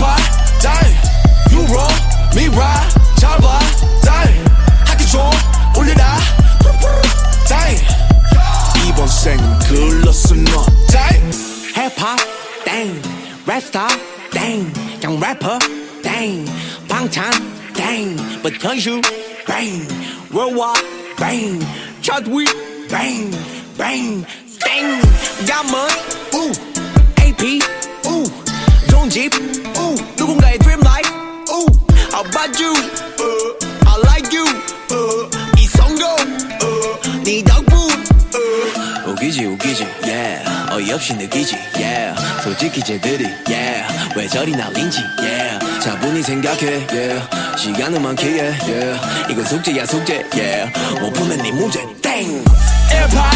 38, 다이 유로, 미라, 잘봐, 다이 학기 좀 올려라, 다이 이번 생은 글렀어 너, 다이 힙합 땡 랩스타 땡 그냥 래퍼 땡 방탄 땡 but 현실 뱅 worldwide 뱅 차트위 뱅 뱅, 땡 가문 우 AP 네 덕분. 웃기지 웃기지 yeah. 어이없이 느끼지 yeah. 솔직히 쟤들이 yeah. 왜 저리 날린지 yeah. 차분히 생각해 yeah. 시간은 많기에 yeah. 이건 숙제야 숙제 yeah. 못 푸면 네 문제. 땡! 18,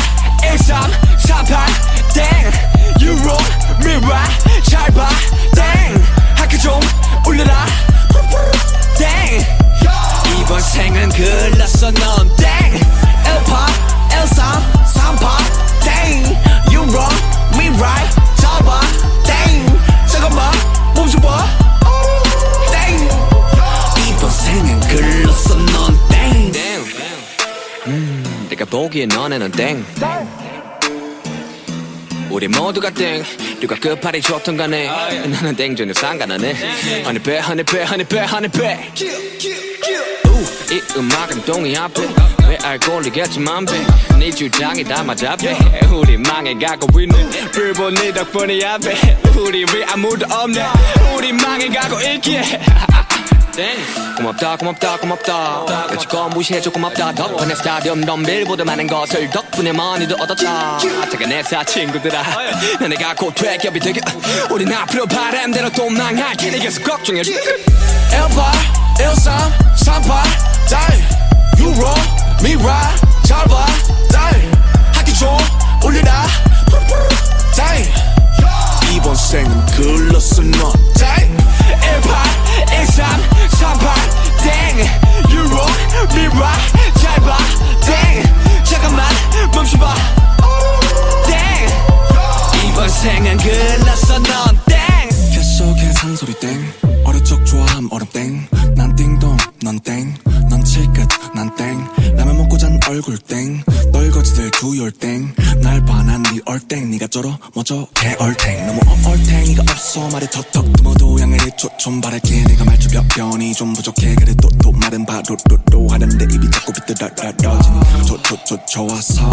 보기에 너네는 땡. 우리 모두가 땡. 누가 끝발이 좋던 간에. 나는 땡 전혀 상관하네 허니배 허니배 허니배 허니배 이 음악은 동의 앞에. 왜 알콜이겠지만 배네 주장이 다 맞아 배. 우리 망해가고 있네. 불본 네 덕분이야 배. 우리 왜 아무도 없네. 우리 망해가고 있기에. 땡 고맙다 고맙다 고맙다. 여지껏 무시해줘 고맙다. 덕분에 스타디움 덤빌보다 많은 것을 덕분에 많이도 얻었다. 내사 친구들아. 너네가 곧 퇴격이 되게 우린 앞으로 바람대로 또 망할 길에 계속 걱정해줘 18, 13, 38, 다이 유로, 미라, 잘봐, 다 생은 글렀어 넌, 땡. 뱃속에 산소리 땡. 어릴 적 좋아함 얼음 땡난 띵동 넌땡넌 칠끝 난땡. 라면 먹고 잔 얼굴 땡. 떨거지들 두열 땡날 반한 네 얼땡. 네가 쩔어 뭐저 개얼탱. 너무 얼탱이가 없어. 말이 턱턱 두모도 양해리 초좀 바랄게. 내가 말투 몇 변이 좀 부족해. 그래 또또 말은 바로로로 하는데 입이 자꾸 비뚤어떨어지니 좋좋좋 좋아서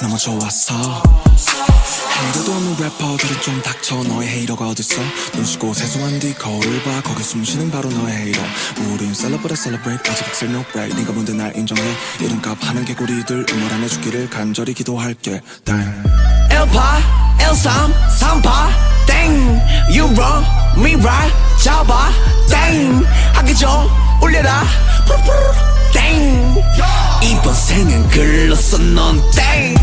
너무 좋아서 헤이러도 없는 래퍼들은 좀 닥쳐. 너의 헤이러가 어딨어? 눈 씻고 세수한 뒤 거울을 봐. 거기 숨쉬는 바로 너의 헤이러. 우린 celebrate celebrate. 아직 excel no break. 네가 뭔데 날 인정해? 이름값 하는 개구리들 응원 안 해주기를 간절히 기도할게. 땡 18, 13, 38, 땡 유로, 미라, 잡아, 땡 학기 좀 올려라, 땡 이번 생은 글로써 넌 땡.